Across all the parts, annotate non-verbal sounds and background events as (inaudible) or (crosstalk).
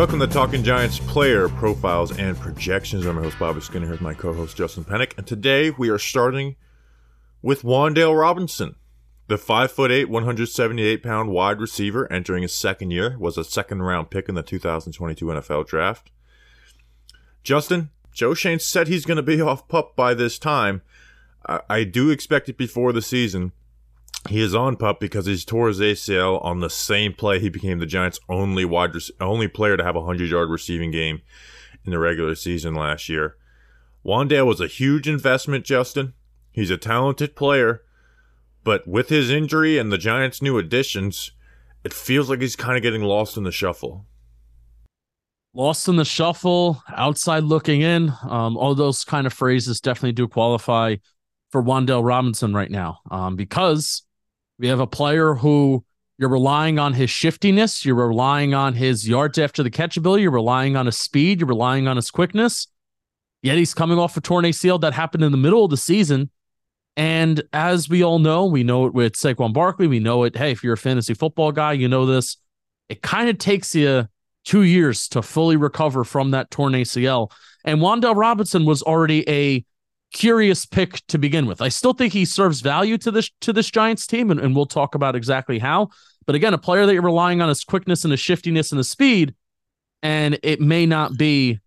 Welcome to Talking Giants player profiles and projections. I'm your host, Bobby Skinner. Here's my co host, Justin Penik. And today we are starting with Wan'Dale Robinson. The 5'8, 178 pound wide receiver entering his second year was a second round pick in the 2022 NFL draft. Justin, Joe Schoen said he's going to be (laughs) off pup by this time. I, I do expect it before the season. He is on pup because he tore his ACL on the same play he became the Giants' only wide only player to have a hundred yard receiving game in the regular season last year. Wan'Dale was a huge investment, Justin. He's a talented player, but with his injury and the Giants' new additions, it feels like he's kind of getting lost in the shuffle. Lost in the shuffle, outside looking in. Um, all those kind of phrases definitely do qualify for Wan'Dale Robinson right now um, because we have a player who you're relying on his shiftiness, you're relying on his yards after the catch ability, you're relying on his speed, you're relying on his quickness. Yet he's coming off a torn ACL that happened in the middle of the season. And as we all know, we know it with Saquon Barkley. We know it. Hey, if you're a fantasy football guy, you know this. It kind of takes you two years to fully recover from that torn ACL. And Wan'Dale Robinson was already a curious pick to begin with. I still think he serves value to this to this Giants team, and, and we'll talk about exactly how. But again, a player that you're relying on his quickness and his shiftiness and his speed, and it may not be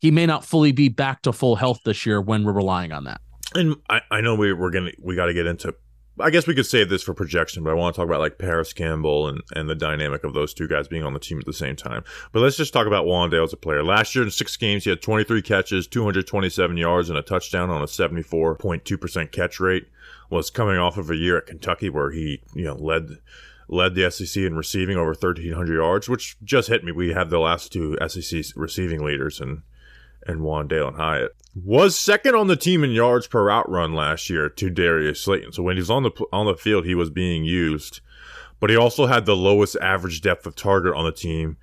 he may not fully be back to full health this year when we're relying on that. And I, I know we, we're gonna we got to get into I guess we could save this for projection, but I want to talk about like Parris Campbell and, and the dynamic of those two guys being on the team at the same time. But let's just talk about Wan'Dale as a player. Last year in six games, he had 23 catches, 227 yards, and a touchdown on a 74.2% catch rate. Was coming off of a year at Kentucky where he, you know, led led the SEC in receiving over 1,300 yards, which just hit me. We have the last two SEC receiving leaders, and and Wan'Dale and Hyatt. Was second on the team in yards per route run last year to Darius Slayton. So when he's on the on the field, he was being used, but he also had the lowest average depth of target on the team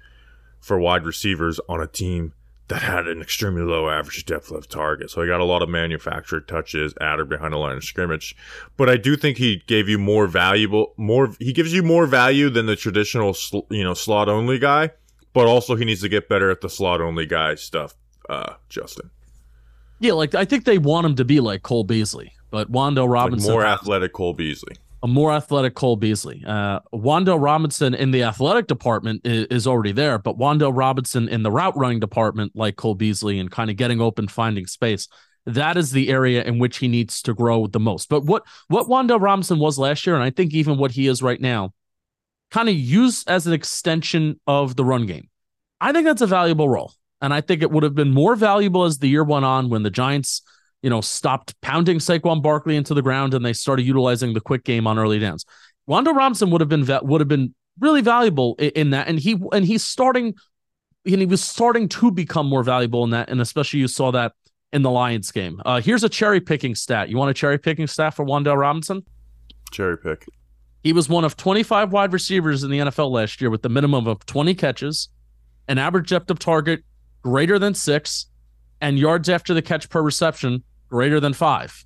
for wide receivers on a team that had an extremely low average depth of target. So he got a lot of manufactured touches at or behind the line of scrimmage. But I do think he gave you more valuable, more, he gives you more value than the traditional, you know, slot only guy. But also he needs to get better at the slot only guy stuff uh, Justin. Yeah, like I think they want him to be like Cole Beasley, but Wan'Dale Robinson like more athletic Cole Beasley. A more athletic Cole Beasley. Uh, Wan'Dale Robinson in the athletic department is, is, already there, but Wan'Dale Robinson in the route running department, like Cole Beasley, and kind of getting open, finding space. That is the area in which he needs to grow the most. But what what Wan'Dale Robinson was last year, and I think even what he is right now, kind of used as an extension of the run game. I think that's a valuable role. And I think it would have been more valuable as the year went on when the Giants, you know, stopped pounding Saquon Barkley into the ground and they started utilizing the quick game on early downs. Wan'Dale Robinson would have been would have been really valuable in, in that, and he and he's starting, and he was starting to become more valuable in that, and especially you saw that in the Lions game. Uh, here's a cherry picking stat. You want a cherry picking stat for Wan'Dale Robinson? Cherry pick. He was one of 25 wide receivers in the NFL last year with the minimum of 20 catches, an average depth of target greater than six, and yards after the catch per reception greater than five.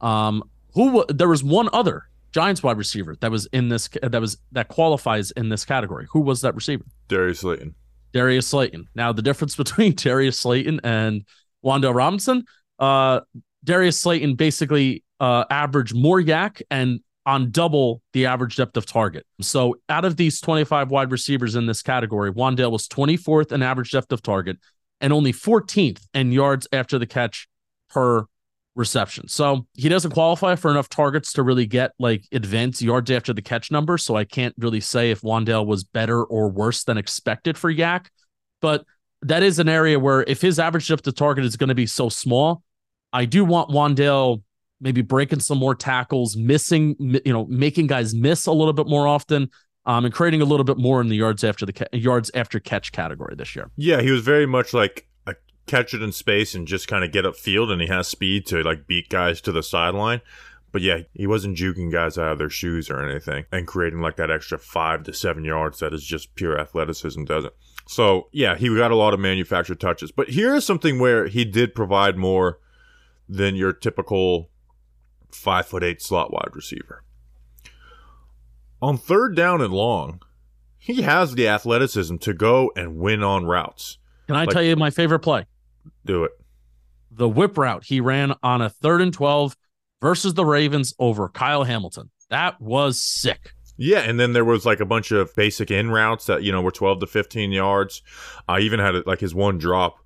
Um, who there was one other Giants wide receiver that was in this that was that qualifies in this category. Who was that receiver? Darius Slayton. Darius Slayton. Now the difference (laughs) between Darius Slayton and Wan'Dale Robinson, uh, Darius Slayton basically uh, averaged more YAC and on double the average depth of target. So out of these 25 wide receivers in this category, Wan'Dale was 24th in average depth of target, and only 14th in yards after the catch per reception. So he doesn't qualify for enough targets to really get like advanced yards after the catch number. So I can't really say if Wan'Dale was better or worse than expected for YAC. But that is an area where if his average depth of target is going to be so small, I do want Wan'Dale maybe breaking some more tackles, missing, you know, making guys miss a little bit more often um, and creating a little bit more in the yards after the ca- yards after catch category this year. Yeah, he was very much like a catch it in space and just kind of get up field, and he has speed to like beat guys to the sideline. But yeah, he wasn't juking guys out of their shoes or anything and creating like that extra five to seven yards that is just pure athleticism, doesn't. So yeah, he got a lot of manufactured touches. But here is something where he did provide more than your typical five foot eight slot wide receiver. On third down and long, he has the athleticism to go and win on routes. Can I like, tell you my favorite play? Do it. The whip route he ran on a third and 12 versus the Ravens over Kyle Hamilton. That was sick. Yeah, and then there was like a bunch of basic in routes that you know were 12 to 15 yards. I even had like his one drop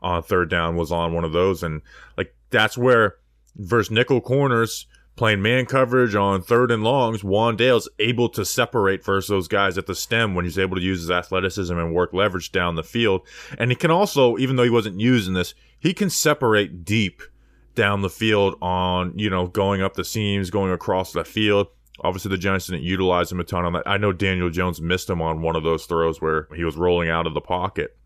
on third down was on one of those, and like that's where versus nickel corners playing man coverage on third and longs, Wan'Dale's able to separate versus those guys at the stem when he's able to use his athleticism and work leverage down the field. And he can also, even though he wasn't using this, he can separate deep down the field on, you know, going up the seams, going across the field. Obviously, the Giants didn't utilize him a ton on that. I know Daniel Jones missed him on one of those throws where he was rolling out of the pocket.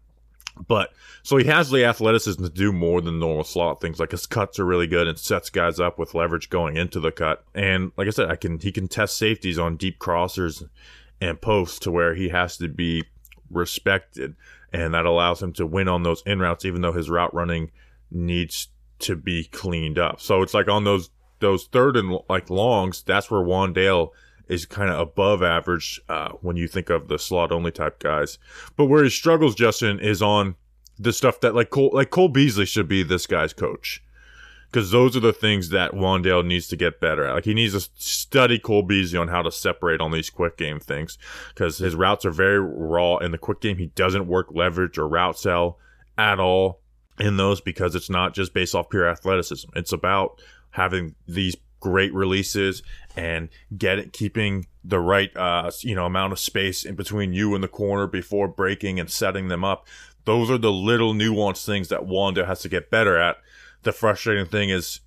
But so he has the athleticism to do more than normal slot things. Like his cuts are really good and sets guys up with leverage going into the cut. And like I said, I can he can test safeties on deep crossers and posts to where he has to be respected, and that allows him to win on those in routes, even though his route running needs to be cleaned up. So it's like on those those third and like longs, that's where Wan'Dale is kind of above average uh, when you think of the slot only type guys. But where he struggles, Justin, is on the stuff that like Cole like Cole Beasley should be this guy's coach. Because those are the things that Wan'Dale needs to get better at. Like he needs to study Cole Beasley on how to separate on these quick game things. Because his routes are very raw in the quick game. He doesn't work leverage or route sell at all in those because it's not just based off pure athleticism. It's about having these great releases and get it, keeping the right uh, you know amount of space in between you and the corner before breaking and setting them up. Those are the little nuanced things that Wanda has to get better at. The frustrating thing is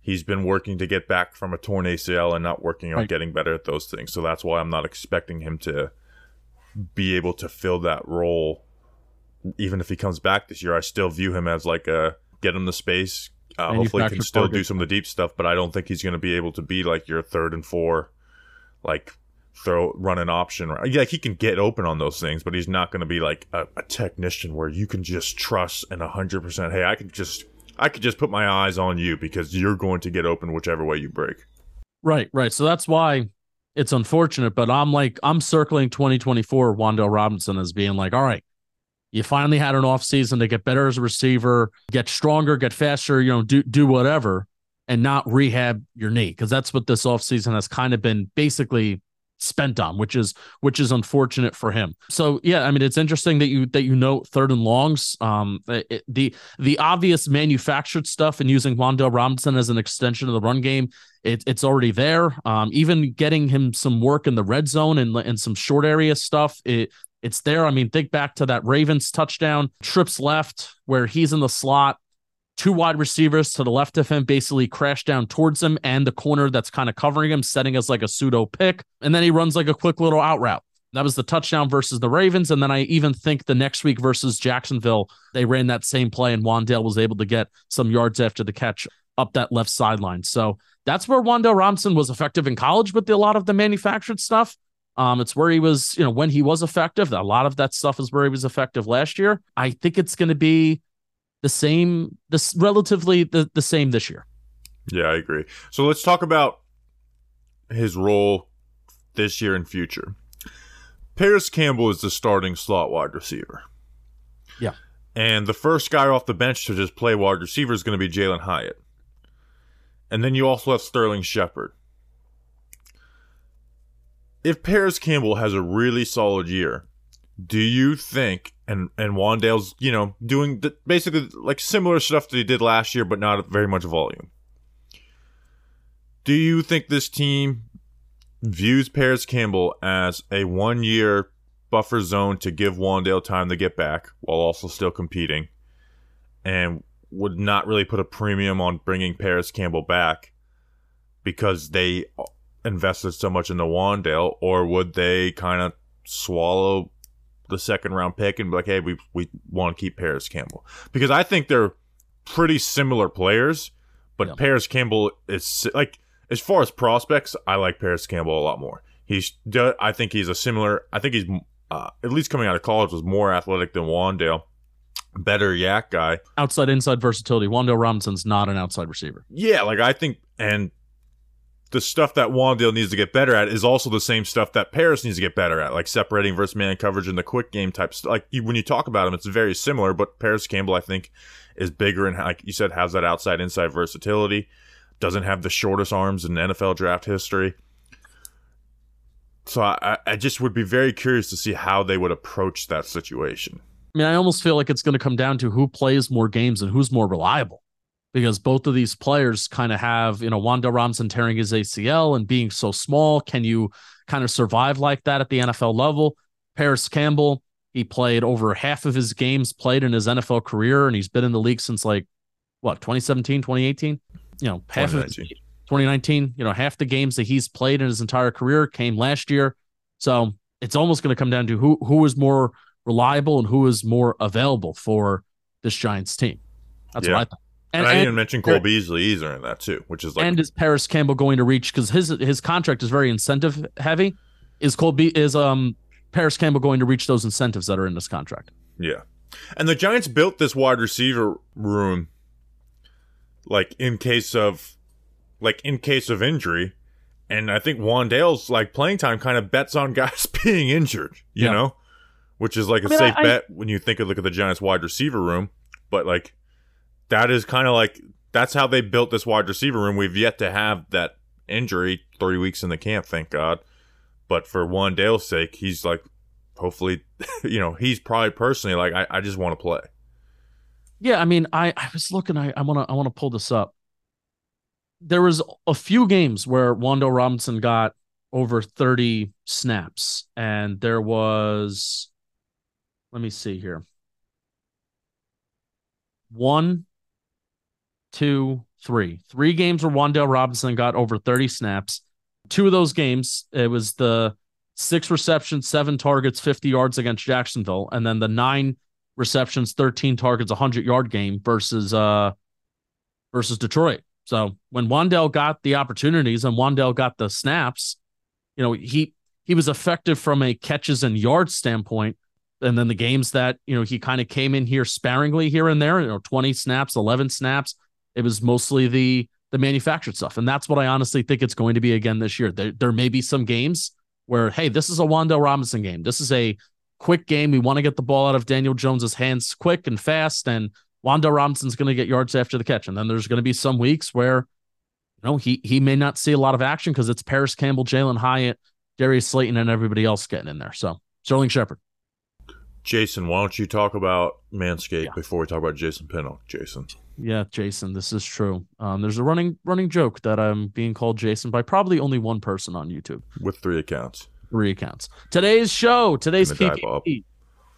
he's been working to get back from a torn ACL and not working on right. getting better at those things. So that's why I'm not expecting him to be able to fill that role. Even if he comes back this year, I still view him as like a get him the space, uh, hopefully, he can still do some of the deep stuff, but I don't think he's going to be able to be like your third and four, like throw run an option. Like he can get open on those things, but he's not going to be like a, a, technician where you can just trust and hundred percent. Hey, I could just I could just put my eyes on you because you're going to get open whichever way you break. Right, right. So that's why it's unfortunate, but I'm like I'm circling 2024 Wan'Dale Robinson as being like, all right, you finally had an off season to get better as a receiver, get stronger, get faster, you know, do do whatever, and not rehab your knee because that's what this off season has kind of been basically spent on, which is which is unfortunate for him. So yeah, I mean it's interesting that you that you note third and longs. Um, it, the the obvious manufactured stuff and using Wan'Dale Robinson as an extension of the run game, it, it's already there. Um, even getting him some work in the red zone and and some short area stuff, it it's there. I mean, think back to that Ravens touchdown, trips left where he's in the slot, two wide receivers to the left of him basically crash down towards him and the corner that's kind of covering him, setting as like a pseudo pick. And then he runs like a quick little out route. That was the touchdown versus the Ravens. And then I even think the next week versus Jacksonville, they ran that same play and Wan'Dale was able to get some yards after the catch up that left sideline. So that's where Wan'Dale Robinson was effective in college with a lot of the manufactured stuff. Um, it's where he was, you know, when he was effective. A lot of that stuff is where he was effective last year. I think it's going to be the same, this relatively the, the same this year. Yeah, I agree. So let's talk about his role this year and future. Parris Campbell is the starting slot wide receiver. Yeah. And the first guy off the bench to just play wide receiver is going to be Jalin Hyatt. And then you also have Sterling Shepard if Parris Campbell has a really solid year, do you think and and Wan'Dale's you know doing the, basically like similar stuff that he did last year, but not very much volume? Do you think this team views Parris Campbell as a one year buffer zone to give Wan'Dale time to get back while also still competing, and would not really put a premium on bringing Parris Campbell back because they invested so much into Wan'Dale, or would they kind of swallow the second round pick and be like, hey, we we want to keep Parris Campbell? Because I think they're pretty similar players, but yeah. Parris Campbell is like as far as prospects, I like Parris Campbell a lot more. He's I think he's a similar. I think he's uh, at least coming out of college was more athletic than Wan'Dale. Better YAC guy. Outside inside versatility. Wan'Dale Robinson's not an outside receiver. Yeah, like I think and the stuff that Wan'Dale needs to get better at is also the same stuff that Parris needs to get better at, like separating versus man coverage and the quick game type stuff. Like when you talk about him, it's very similar, but Parris Campbell, I think, is bigger and like you said, has that outside inside versatility. Doesn't have the shortest arms in NFL draft history. So I, I just would be very curious to see how they would approach that situation. I mean, I almost feel like it's going to come down to who plays more games and who's more reliable because both of these players kind of have, you know, Wan'Dale Robinson tearing his ACL and being so small. Can you kind of survive like that at the NFL level? Parris Campbell, he played over half of his games played in his NFL career, and he's been in the league since like what 2017, 2018. You know, half of 2019. You know, half the games that he's played in his entire career came last year. So it's almost going to come down to who who is more reliable and who is more available for this Giants team. That's yeah. what I think. And, and I didn't mention Cole Beasley either in that too, which is like. And is Parris Campbell going to reach because his his contract is very incentive heavy? Is Cole Be- is um Parris Campbell going to reach those incentives that are in this contract? Yeah, and the Giants built this wide receiver room, like in case of, like in case of injury, and I think Wan'Dale's like playing time kind of bets on (laughs) guys being injured, you yeah. know, which is like a mean, safe I, bet when you think of look at the Giants wide receiver room, but like that is kind of like that's how they built this wide receiver room. We've yet to have that injury three weeks in the camp, thank God. But for Wan'Dale's sake, he's like, hopefully, (laughs) you know, he's probably personally like, I, I just want to play. Yeah, I mean, I, I was looking, I, I wanna I wanna pull this up. There was a few games where Wan'Dale Robinson got over 30 snaps, and there was let me see here. One two, three. Three games where Wan'Dale Robinson got over 30 snaps. Two of those games, it was the six receptions, seven targets, 50 yards against Jacksonville, and then the nine receptions, 13 targets, 100 yard game versus uh versus Detroit. So when Wan'Dale got the opportunities and Wan'Dale got the snaps, you know, he he was effective from a catches and yards standpoint. And then the games that, you know, he kind of came in here sparingly here and there, you know, 20 snaps, 11 snaps, it was mostly the the manufactured stuff, and that's what I honestly think it's going to be again this year. There, there may be some games where, hey, this is a Wan'Dale Robinson game. This is a quick game. We want to get the ball out of Daniel Jones's hands quick and fast, and Wan'Dale Robinson's going to get yards after the catch. And then there's going to be some weeks where, you know, he he may not see a lot of action because it's Parris Campbell, Jalin Hyatt, Darius Slayton, and everybody else getting in there. So Sterling Shepard. Jason, why don't you talk about Manscaped yeah. before we talk about Jason Pinnock, Jason? Yeah, Jason, this is true. Um, there's a running running joke that I'm being called Jason by probably only one person on YouTube with three accounts. Three accounts. Today's show, today's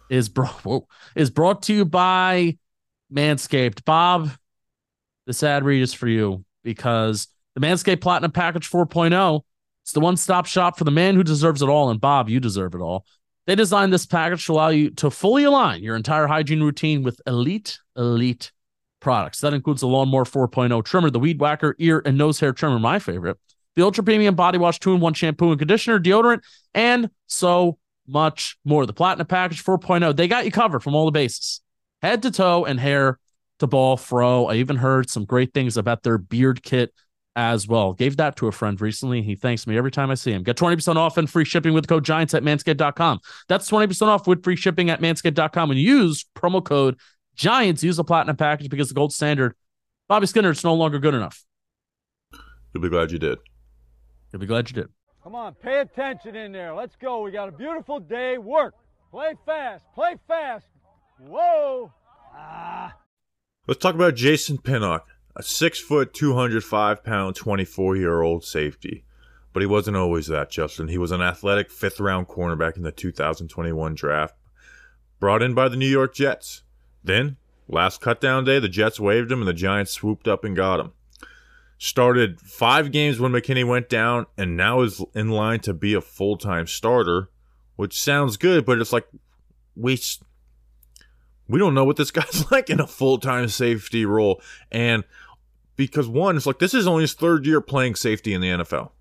is brought (laughs) whoa, is brought to you by Manscaped. Bob, this ad read is for you because the Manscaped Platinum Package 4.0 it's the one-stop shop for the man who deserves it all, and Bob, you deserve it all. They designed this package to allow you to fully align your entire hygiene routine with elite, elite products. That includes the Lawnmower 4.0 trimmer, the Weed Whacker ear and nose hair trimmer, my favorite, the Ultra Premium Body Wash 2 in 1 shampoo and conditioner, deodorant, and so much more. The Platinum Package 4.0, they got you covered from all the bases head to toe and hair to ball fro. I even heard some great things about their beard kit as well. Gave that to a friend recently. He thanks me every time I see him. Get 20% off and free shipping with code Giants at manscaped.com. That's 20% off with free shipping at manscaped.com and use promo code Giants use the platinum package because the gold standard, Bobby Skinner, it's no longer good enough. You'll be glad you did. You'll be glad you did. Come on, pay attention in there. Let's go. We got a beautiful day. Work. Play fast. Play fast. Whoa. Ah. Let's talk about Jason Pinnock, a six foot, 205 pound, 24 year old safety. But he wasn't always that, Justin. He was an athletic fifth round cornerback in the 2021 draft, brought in by the New York Jets. Then, last cutdown day, the Jets waived him and the Giants swooped up and got him. Started five games when McKinney went down and now is in line to be a full time starter, which sounds good, but it's like we we don't know what this (laughs) guy's like in a full time safety role. And because one, it's like this is only his third year playing safety in the NFL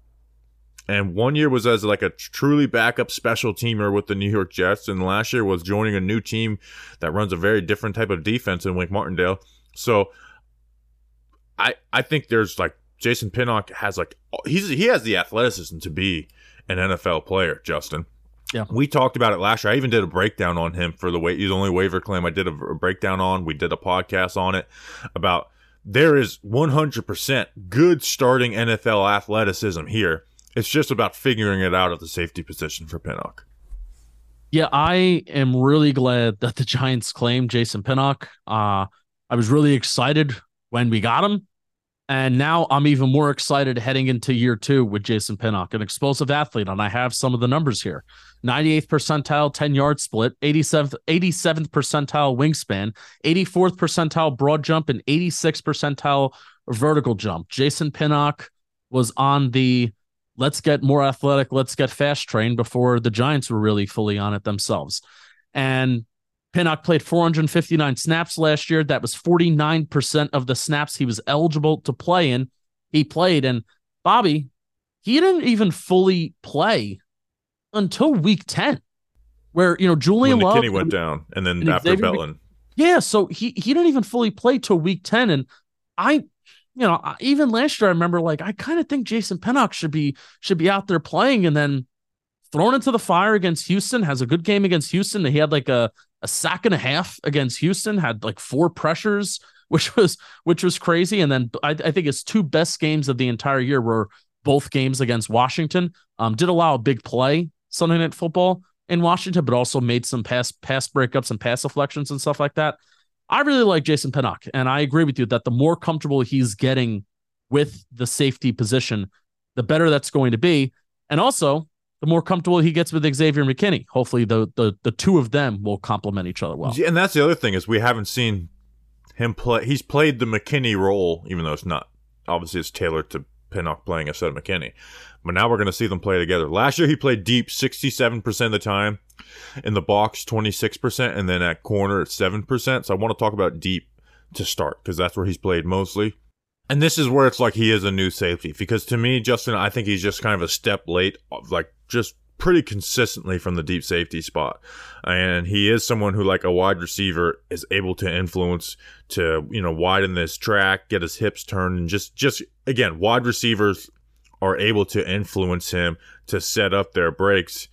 and one year was as like a truly backup special teamer with the New York Jets, and last year was joining a new team that runs a very different type of defense in Wink Martindale. So I I think there's like Jason Pinnock has like he's he has the athleticism to be an NFL player, Justin. Yeah. We talked about it last year. I even did a breakdown on him for the way he's only waiver claim I did a, a breakdown on. We did a podcast on it about there is 100% good starting NFL athleticism here. It's just about figuring it out at the safety position for Pinnock. Yeah, I am really glad that the Giants claimed Jason Pinnock. Uh, I was really excited when we got him. And now I'm even more excited heading into year two with Jason Pinnock, an explosive athlete. And I have some of the numbers here 98th percentile 10 yard split, 87th, 87th percentile wingspan, 84th percentile broad jump, and 86th percentile vertical jump. Jason Pinnock was on the let's get more athletic, let's get fast trained before the Giants were really fully on it themselves. And Pinnock played 459 snaps last year. That was 49% of the snaps he was eligible to play in. He played. And Bobby, he didn't even fully play until week 10, where, you know, Julian when Love. McKinney went down and then and after Xavier Belton. Yeah. So he, he didn't even fully play till week 10. And I, you know, even last year, I remember like, I kind of think Jason Pinnock should be, should be out there playing and then thrown into the fire against Houston, has a good game against Houston. He had like a, a sack and a half against Houston, had like four pressures, (laughs) which was which was crazy. And then I, I think his two best games of the entire year were both games against Washington. Um, did allow a big play Sunday Night Football in Washington, but also made some pass pass breakups and pass deflections and stuff like that. I really like Jason Pinnock, and I agree with you that the more comfortable he's getting with the safety position, the better that's going to be. And also, the more comfortable he gets with Xavier McKinney. Hopefully, the the the two of them will complement each other well. And that's the other thing is we haven't seen him play. He's played the McKinney role, even though it's not obviously it's tailored to Pinnock playing instead of McKinney. But now we're going to see them play together. Last year he played deep 67% of the time, in the box 26%, and then at corner 7%. So I want to talk about deep to start because that's where he's played mostly. And this is where it's like he is a new safety because to me, Justin, I think he's just kind of a step late, like just pretty consistently from the deep safety spot. And he is someone who, like a wide receiver, is able to influence to, you know, widen this track, get his hips turned, and just, just again, wide receivers are able to influence him to set up their breaks.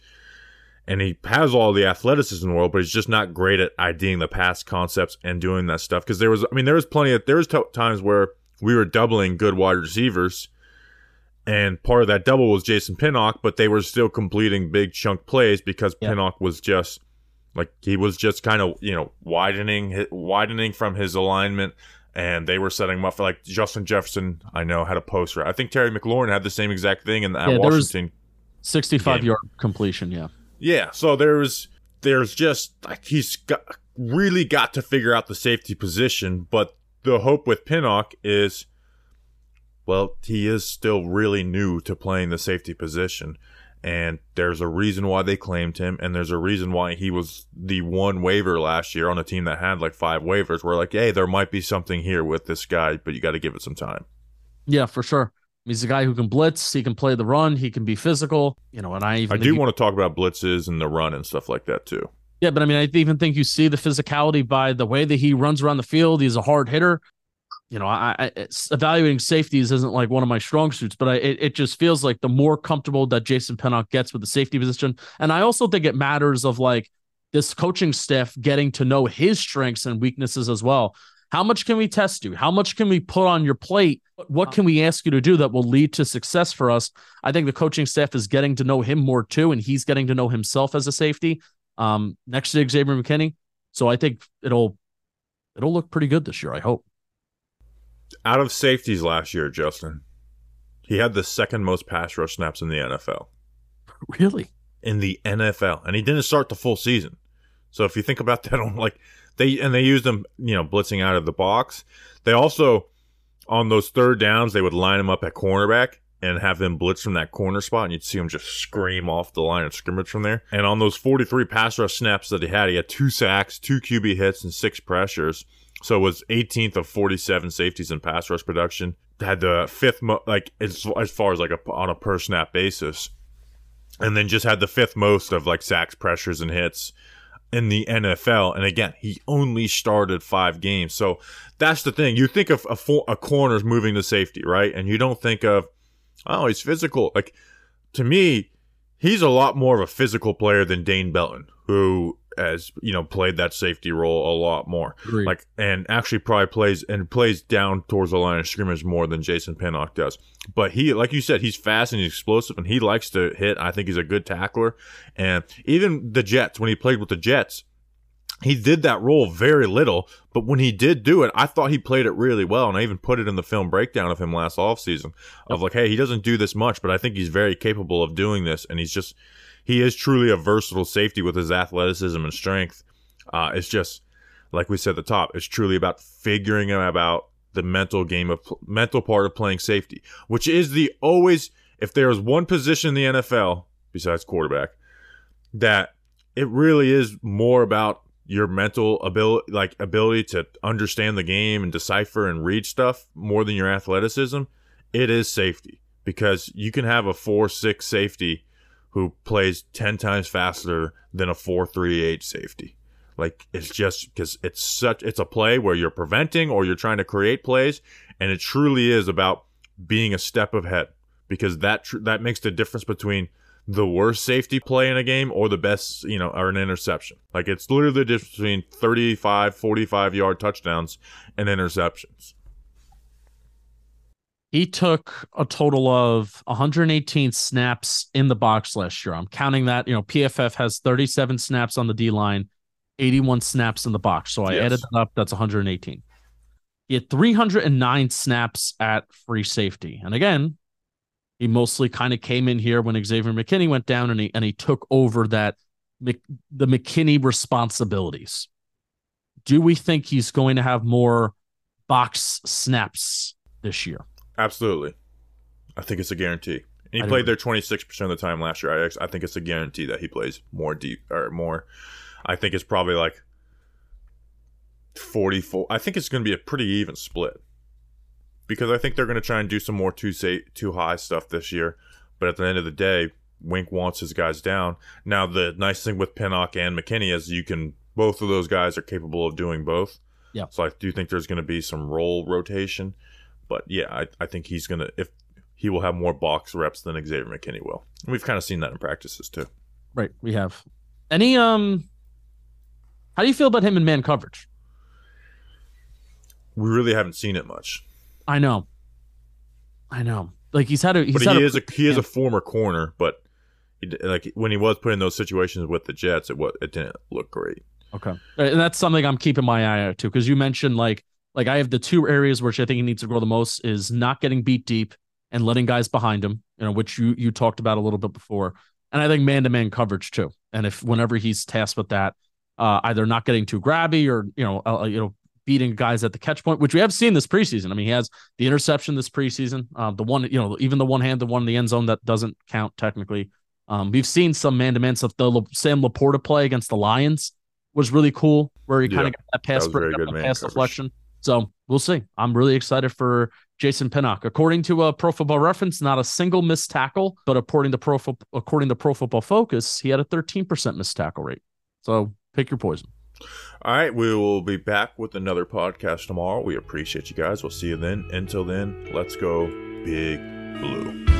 And he has all the athleticism in the world, but he's just not great at IDing the pass concepts and doing that stuff. Because there was, I mean, there was plenty of, there was t- times where we were doubling good wide receivers and part of that double was Jason Pinnock, but they were still completing big chunk plays because Yeah. Pinnock was just like he was just kind of you know widening widening from his alignment, and they were setting him up for like Justin Jefferson. I know had a poster. I think Terry McLaurin had the same exact thing in at Yeah, Washington. 65 Game. yard completion. Yeah. Yeah, so there's there's just like he's got really got to figure out the safety position, but the hope with Pinnock is well, he is still really new to playing the safety position. And there's a reason why they claimed him, and there's a reason why he was the one waiver last year on a team that had like five waivers. We're like, hey, there might be something here with this guy, but you got to give it some time. Yeah, for sure. He's a guy who can blitz. He can play the run. He can be physical. You know, and I even I do you- want to talk about blitzes and the run and stuff like that too. Yeah, but I mean, I even think you see the physicality by the way that he runs around the field. He's a hard hitter. You know, I, I evaluating safeties isn't like one of my strong suits, but I, it, it just feels like the more comfortable that Jason Pinnock gets with the safety position, and I also think it matters of like this coaching staff getting to know his strengths and weaknesses as well. How much can we test you? How much can we put on your plate? What can we ask you to do that will lead to success for us? I think the coaching staff is getting to know him more too, and he's getting to know himself as a safety um, next to Xavier McKinney. So I think it'll it'll look pretty good this year. I hope. Out of safeties last year, Justin, he had the second most pass rush snaps in the NFL. Really? in the NFL, and he didn't start the full season. So if you think about (laughs) that, on like they and they used him, you know, blitzing out of the box. They also on those third downs they would line him up at cornerback and have them blitz from that corner spot, and you'd see him just scream off the line of scrimmage from there. And on those 43 pass rush snaps that he had, he had two sacks, two QB hits, and six pressures. So it was 18th of 47 safeties in pass rush production. Had the fifth, mo- like as, as far as like a, on a per snap basis and then just had the fifth most of like sacks, pressures, and hits in the NFL. And again, he only started five games. So that's the thing. You think of a, fo- a corner's moving to safety, right? And you don't think of, oh, he's physical. Like, to me, he's a lot more of a physical player than Dane Belton, who has you know played that safety role a lot more. Agreed. Like and actually probably plays and plays down towards the line of scrimmage more than Jason Pinnock does. But he, like you said, he's fast and he's explosive and he likes to hit. I think he's a good tackler. And even the Jets, when he played with the Jets, he did that role very little, but when he did do it, I thought he played it really well. And I even put it in the film breakdown of him last offseason of like, hey, he doesn't do this much, but I think he's very capable of doing this. And he's just, he is truly a versatile safety with his athleticism and strength. Uh, it's just, like we said at the top, it's truly about figuring out about the mental game of mental part of playing safety, which is the always, if there is one position in the NFL besides quarterback, that it really is more about your mental ability like ability to understand the game and decipher and read stuff more than your athleticism it is safety because you can have a 4-6 safety who plays 10 times faster than a 4-3-8 safety like it's just because it's such it's a play where you're preventing or you're trying to create plays and it truly is about being a step ahead because that tr- that makes the difference between the worst safety play in a game or the best, you know, or an interception. Like it's literally the difference between 35, 45 yard touchdowns and interceptions. He took a total of 118 snaps in the box last year. I'm counting that. You know, PFF has 37 snaps on the D line, 81 snaps in the box. So I Yes. added that up. That's 118. He had 309 snaps at free safety. And again, he mostly kind of came in here when Xavier McKinney went down and he and he took over that the McKinney responsibilities. Do we think he's going to have more box snaps this year? Absolutely. I think it's a guarantee. And he played there 26% of the time last year. I, I think it's a guarantee that he plays more deep or more. I think it's probably like 44. I think it's going to be a pretty even split because I think they're going to try and do some more too say too high stuff this year. But at the end of the day, Wink wants his guys down. Now the nice thing with Pinnock and McKinney is you can both of those guys are capable of doing both. Yeah. So I do think there's going to be some role rotation, but yeah, I, I think he's going to if he will have more box reps than Xavier McKinney will. And we've kind of seen that in practices too. Right, we have. Any um how do you feel about him in man coverage? We really haven't seen it much, I know. I know. Like he's had a he's but had he a, is a he is a former corner, but he, like when he was put in those situations with the Jets, it was it didn't look great. Okay. And that's something I'm keeping my eye out to because you mentioned like like I have the two areas which I think he needs to grow the most is not getting beat deep and letting guys behind him, you know, which you you talked about a little bit before. And I think man to man coverage too. And if whenever he's tasked with that, uh, either not getting too grabby or you know uh, you know beating guys at the catch point, which we have seen this preseason. I mean, he has the interception this preseason, uh, the one you know even the one hand, the one in the end zone that doesn't count technically. Um, we've seen some man to man stuff. The La- Sam Laporta play against the Lions was really cool, where he kind Yeah, of got that pass, was very got that pass deflection. So we'll see. I'm really excited for Jason Pinnock. According to a Pro Football Reference, not a single missed tackle, but according to Pro Fo- according to Pro Football Focus, he had a 13% missed tackle rate. So pick your poison. All right, we will be back with another podcast tomorrow. We appreciate you guys. We'll see you then. Until then, let's go big blue.